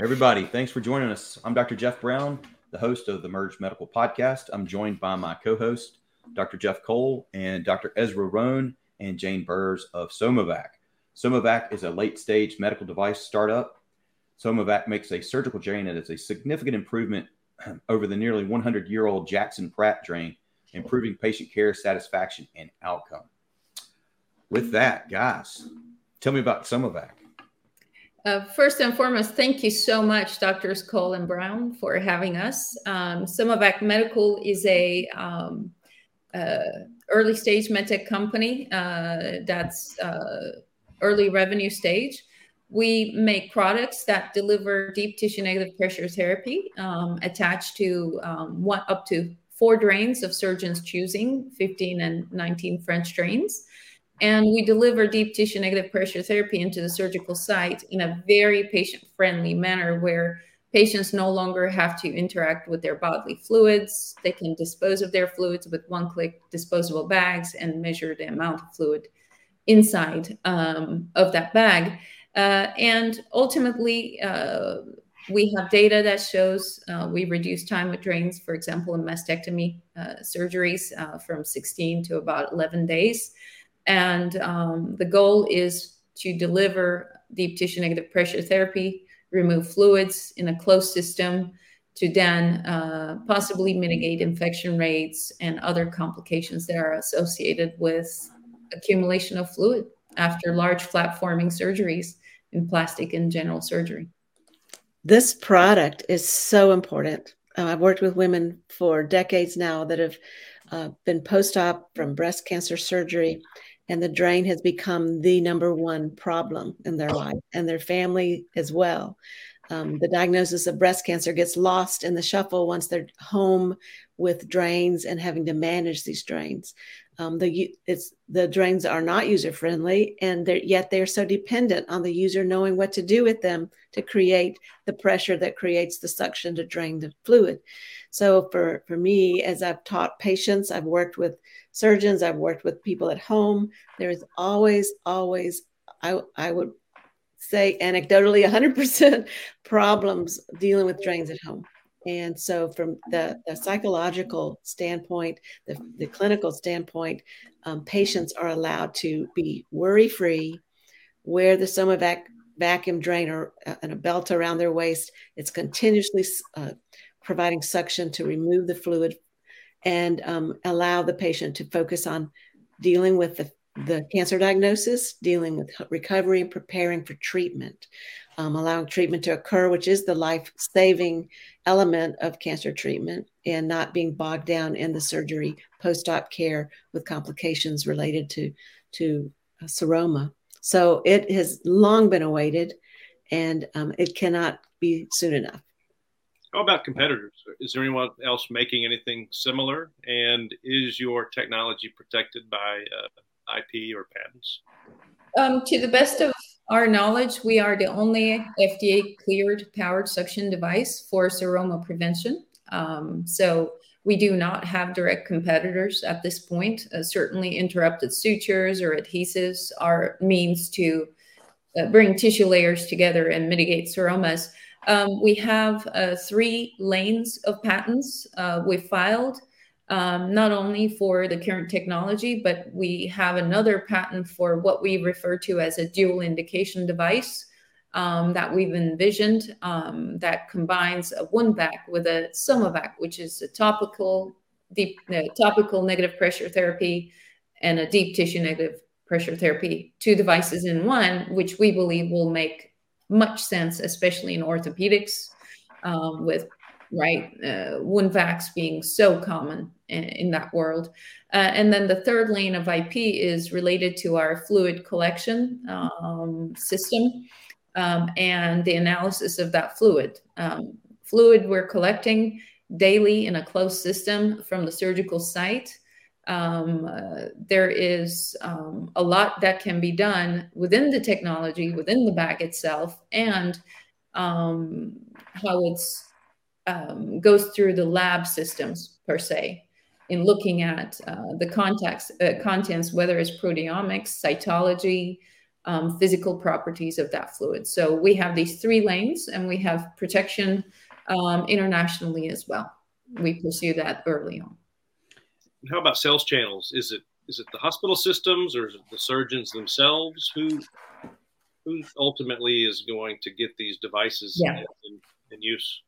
Everybody, thanks for joining us. I'm Dr. Jeff Brown, the host of the Merge Medical Podcast. I'm joined by my co host, Dr. Jeff Cole, and Dr. Esra Roan and Jane Berz of SomaVac. SomaVac is a late stage medical device startup. SomaVac makes a surgical drain that is a significant improvement over the nearly 100 year old Jackson Pratt drain, improving patient care satisfaction and outcome. With that, guys, tell me about SomaVac. Uh, first and foremost, thank you so much, Doctors Cole and Brown, for having us. Um, SomaVac Medical is a um, uh, early stage medtech company uh, that's uh, early revenue stage. We make products that deliver deep tissue negative pressure therapy um, attached to um, one up to four drains of surgeons choosing, 15 and 19 French drains. And we deliver deep tissue negative pressure therapy into the surgical site in a very patient friendly manner where patients no longer have to interact with their bodily fluids. They can dispose of their fluids with one click disposable bags and measure the amount of fluid inside um, of that bag. Uh, and ultimately, uh, we have data that shows uh, we reduce time with drains, for example, in mastectomy uh, surgeries uh, from 16 to about 11 days. And um, the goal is to deliver deep tissue negative pressure therapy, remove fluids in a closed system to then uh, possibly mitigate infection rates and other complications that are associated with accumulation of fluid after large flap forming surgeries in plastic and general surgery. This product is so important. Uh, I've worked with women for decades now that have uh, been post op from breast cancer surgery and the drain has become the number one problem in their life and their family as well. Um, the diagnosis of breast cancer gets lost in the shuffle once they're home with drains and having to manage these drains. Um, the it's the drains are not user friendly, and they're, yet they're so dependent on the user knowing what to do with them to create the pressure that creates the suction to drain the fluid. So for for me, as I've taught patients, I've worked with surgeons, I've worked with people at home. There is always, always, I, I would say anecdotally 100% problems dealing with drains at home. And so, from the, the psychological standpoint, the, the clinical standpoint, um, patients are allowed to be worry free, wear the SomaVac vacuum drainer uh, and a belt around their waist. It's continuously uh, providing suction to remove the fluid and um, allow the patient to focus on dealing with the, the cancer diagnosis, dealing with recovery, and preparing for treatment, um, allowing treatment to occur, which is the life saving element of cancer treatment, and not being bogged down in the surgery post op care with complications related to, to uh, seroma. So it has long been awaited, and um, it cannot be soon enough. How about competitors? Is there anyone else making anything similar? And is your technology protected by uh, IP or patents? Um, to the best of our knowledge, we are the only FDA cleared powered suction device for seroma prevention. Um, so we do not have direct competitors at this point. Uh, certainly, interrupted sutures or adhesives are means to uh, bring tissue layers together and mitigate seromas. Um, we have uh, three lanes of patents uh, we filed, um, not only for the current technology, but we have another patent for what we refer to as a dual indication device um, that we've envisioned um, that combines a Wound-Vac with a SomaVac, which is a topical deep uh, topical negative pressure therapy and a deep tissue negative pressure therapy, two devices in one, which we believe will make much sense, especially in orthopedics, um, with right uh, Wound-Vacs being so common in, in that world. Uh, and then the third lane of IP is related to our fluid collection um, system um, and the analysis of that fluid. Um, fluid we're collecting daily in a closed system from the surgical site um, uh, there is um, a lot that can be done within the technology, within the bag itself, and um, how it's um, goes through the lab systems per se in looking at uh, the context, uh, contents, whether it's proteomics, cytology, um, physical properties of that fluid. So we have these three lanes and we have protection um, internationally as well. We pursue that early on. How about sales channels? Is it is it the hospital systems or is it the surgeons themselves who who ultimately is going to get these devices yeah. in, in, use?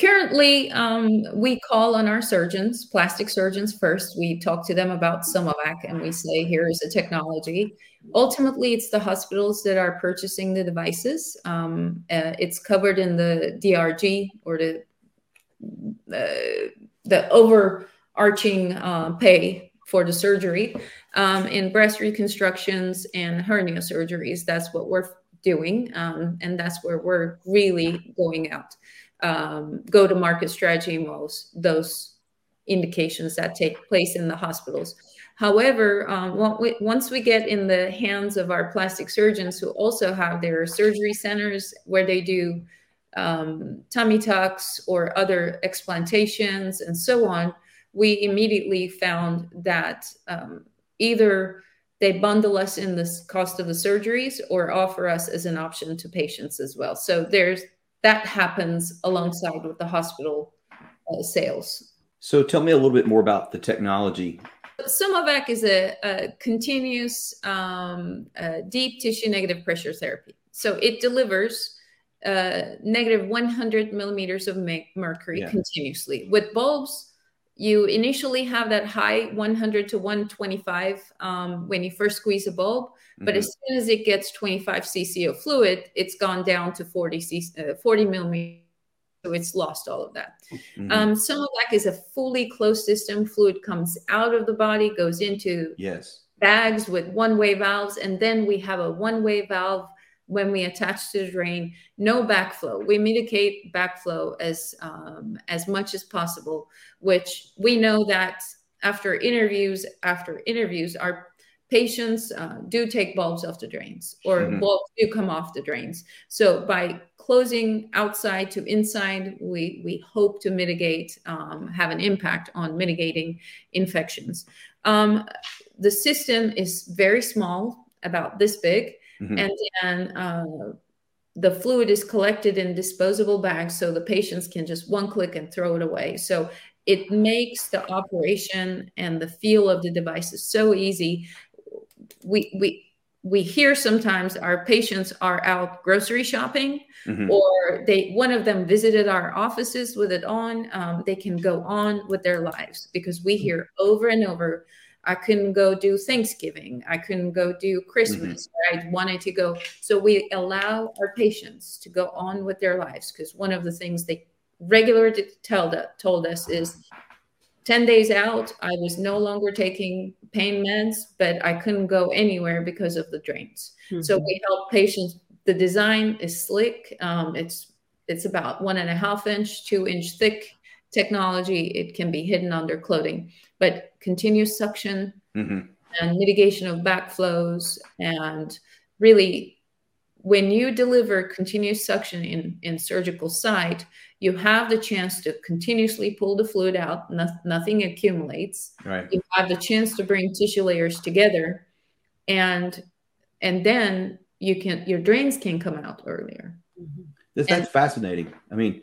Currently, um, we call on our surgeons, plastic surgeons first. We talk to them about SomaVac and we say, here is a technology. Ultimately, it's the hospitals that are purchasing the devices. Um, uh, it's covered in the DRG or the uh, the overarching uh, pay for the surgery. Um, in breast reconstructions and hernia surgeries, that's what we're doing. Um, and that's where we're really going out. Um, go to market strategy most those indications that take place in the hospitals. However, um, once we get in the hands of our plastic surgeons who also have their surgery centers where they do um, tummy tucks or other explantations and so on, we immediately found that um, either they bundle us in the cost of the surgeries or offer us as an option to patients as well. So there's that happens alongside with the hospital uh, sales. So tell me a little bit more about the technology. SomaVac is a, a continuous um, uh, deep tissue negative pressure therapy. So it delivers uh, negative 100 millimeters of mercury yeah. continuously. With bulbs, you initially have that high 100 to 125 um, when you first squeeze a bulb but mm-hmm. as soon as it gets 25 cc of fluid it's gone down to 40 cc, uh, 40 millimeters so it's lost all of that mm-hmm. um, SomaVac is a fully closed system fluid comes out of the body goes into yes bags with one way valves and then we have a one way valve when we attach to the drain, no backflow. We mitigate backflow as um, as much as possible, which we know that after interviews after interviews, our patients uh, do take bulbs off the drains or mm-hmm. bulbs do come off the drains. So by closing outside to inside, we we hope to mitigate, um, have an impact on mitigating infections. Um, the system is very small, about this big Mm-hmm. And then uh, the fluid is collected in disposable bags so the patients can just one click and throw it away. So it makes the operation and the feel of the devices so easy. We, we, we hear sometimes our patients are out grocery shopping mm-hmm. or they one of them visited our offices with it on um, they can go on with their lives because we hear over and over I couldn't go do Thanksgiving. I couldn't go do Christmas. Mm-hmm. I wanted to go. So we allow our patients to go on with their lives because one of the things they regularly tell that, told us is 10 days out, I was no longer taking pain meds, but I couldn't go anywhere because of the drains. Mm-hmm. So we help patients. The design is slick. Um, it's it's about one and a half inch, two inch thick technology. It can be hidden under clothing but continuous suction mm-hmm. and mitigation of backflows and really when you deliver continuous suction in, in surgical site, you have the chance to continuously pull the fluid out. No, nothing accumulates. Right. You have the chance to bring tissue layers together, and and then you can your drains can come out earlier. This, that's and, fascinating. I mean,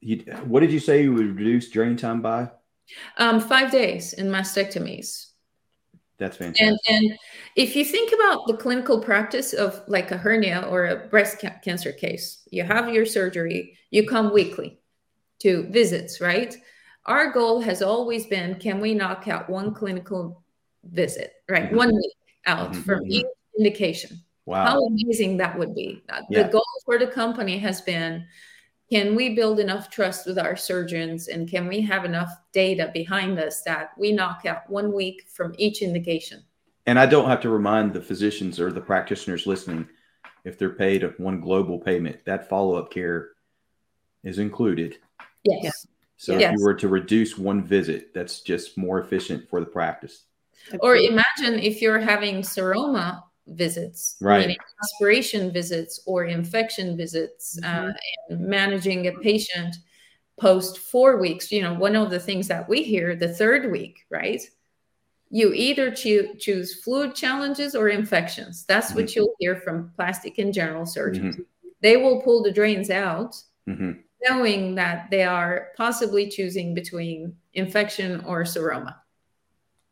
you, what did you say you would reduce drain time by? Um, five days in mastectomies. That's fantastic. And, and if you think about the clinical practice of like a hernia or a breast ca- cancer case, you have your surgery, you come weekly to visits, right? Our goal has always been can we knock out one clinical visit, right? Mm-hmm. One week out mm-hmm. from each indication. Wow. How amazing that would be. Yeah. The goal for the company has been can we build enough trust with our surgeons and can we have enough data behind us that we knock out one week from each indication? And i don't have to remind the physicians or the practitioners listening if they're paid one global payment that follow-up care is included. Yes. So yes. if you were to reduce one visit that's just more efficient for the practice. Or imagine if you're having seroma visits, right. aspiration visits or infection visits, uh, mm-hmm. uh, and managing a patient post four weeks. You know, one of the things that we hear the third week, right? you either cho- choose fluid challenges or infections. That's mm-hmm. what you'll hear from plastic and general surgeons. Mm-hmm. They will pull the drains out, mm-hmm. knowing that they are possibly choosing between infection or seroma.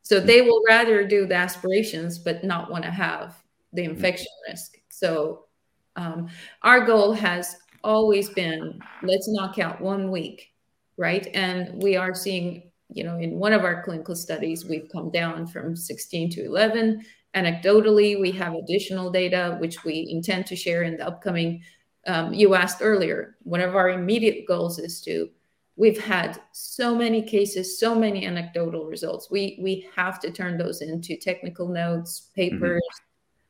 So mm-hmm. they will rather do the aspirations, but not want to have the mm-hmm. infection risk. So um, our goal has always been let's knock out one week, right? And we are seeing you know, in one of our clinical studies, we've come down from 16 to 11. Anecdotally, we have additional data, which we intend to share in the upcoming. Um, you asked earlier, one of our immediate goals is to, we've had so many cases, so many anecdotal results. We, we have to turn those into technical notes, papers. Mm-hmm.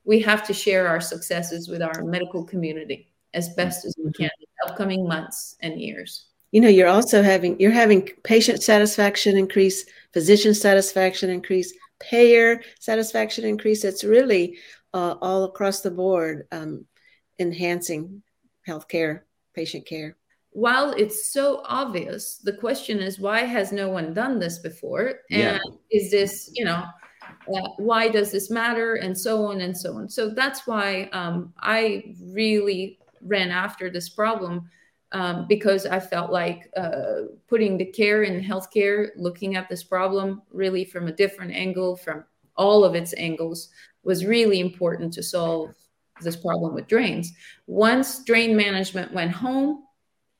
We have to share our successes with our medical community as best as we can in the upcoming months and years. You know you're also having you're having patient satisfaction increase physician satisfaction increase payer satisfaction increase. It's really uh, all across the board um, enhancing healthcare patient care. While it's so obvious the question is why has no one done this before? And yeah. is this you know uh, why does this matter and so on and so on so that's why um, i really ran after this problem um, because I felt like uh, putting the care in healthcare, looking at this problem really from a different angle, from all of its angles, was really important to solve this problem with drains. Once drain management went home,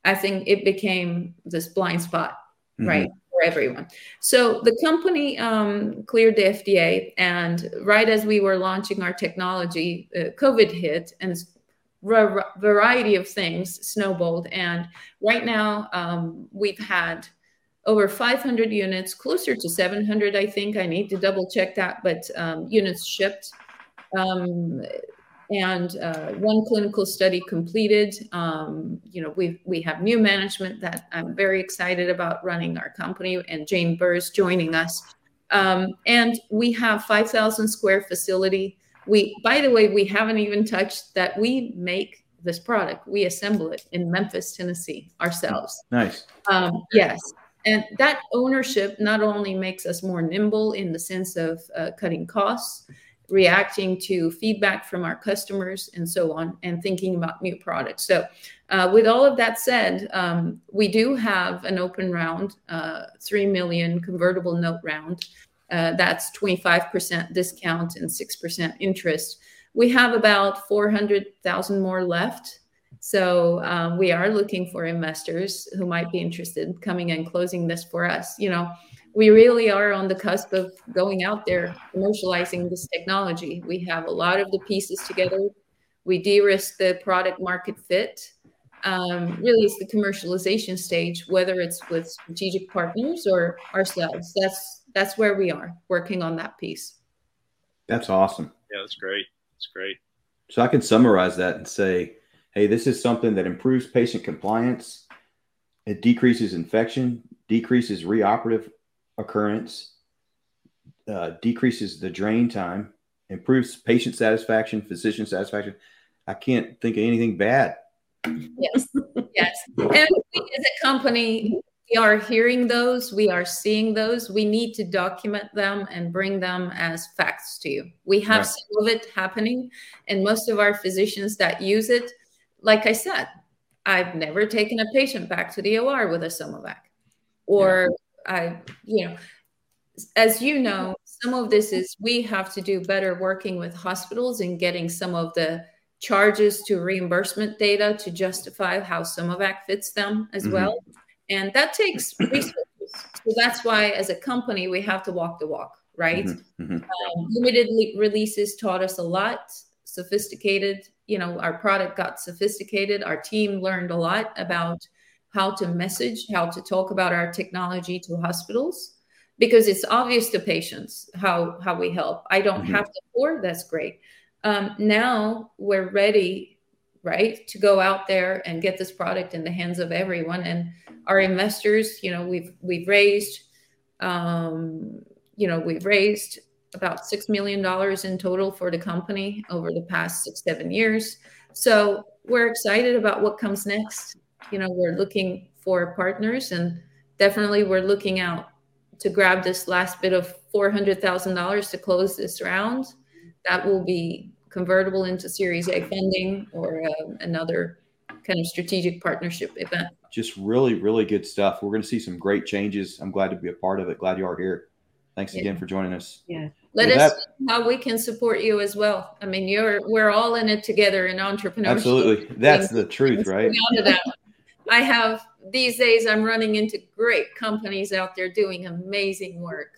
I think it became this blind spot, mm-hmm. right? For everyone. So the company um, cleared the FDA, and right as we were launching our technology, uh, COVID hit, and a variety of things snowballed. And right now, um, we've had over 500 units, closer to 700, I think. I need to double check that, but um, units shipped. And uh, one clinical study completed. Um, you know, we we have new management that I'm very excited about running our company, and Jane Berz joining us. Um, and we have 5,000 square facility we, by the way, we haven't even touched that we make this product. We assemble it in Memphis, Tennessee ourselves. Nice. Um, yes. And that ownership not only makes us more nimble in the sense of uh, cutting costs, reacting to feedback from our customers, and so on, and thinking about new products. So, uh, with all of that said, um, we do have an open round, uh, 3 million convertible note round uh, that's 25% discount and 6% interest. We have about 400,000 more left. So um, we are looking for investors who might be interested coming and closing this for us. You know, we really are on the cusp of going out there commercializing this technology. We have a lot of the pieces together. We de-risk the product market fit. Um, really, it's the commercialization stage, whether it's with strategic partners or ourselves. That's that's where we are working on that piece. That's awesome. Yeah, that's great. That's great. So I can summarize that and say, hey, this is something that improves patient compliance. It decreases infection, decreases reoperative occurrence, uh, decreases the drain time, improves patient satisfaction, physician satisfaction. I can't think of anything bad. Yes, yes. And we as a company, we are hearing those, we are seeing those. We need to document them and bring them as facts to you. We have right. some of it happening, and most of our physicians that use it, like I said, I've never taken a patient back to the OR with a SomaVac, or. I, you know, as you know, some of this is we have to do better working with hospitals and getting some of the charges to reimbursement data to justify how SomaVac fits them as mm-hmm. well. And that takes resources. So that's why, as a company, we have to walk the walk, right? Mm-hmm, mm-hmm. Um, limited le- releases taught us a lot. Sophisticated, you know, our product got sophisticated. Our team learned a lot about how to message, how to talk about our technology to hospitals, because it's obvious to patients how how we help. I don't mm-hmm. have to pour. That's great. Um, now we're ready right to go out there and get this product in the hands of everyone and our investors you know we've we've raised um, you know we've raised about six million dollars in total for the company over the past six seven years so we're excited about what comes next you know we're looking for partners and definitely we're looking out to grab this last bit of $400,000 to close this round. That will be convertible into Series A funding or uh, another kind of strategic partnership event. Just really, really good stuff. We're going to see some great changes. I'm glad to be a part of it. Glad you are here. Thanks yeah. again for joining us. Yeah. Let With us that, how we can support you as well. I mean, you're we're all in it together in entrepreneurship. Absolutely. That's the truth, right? I have these days I'm running into great companies out there doing amazing work.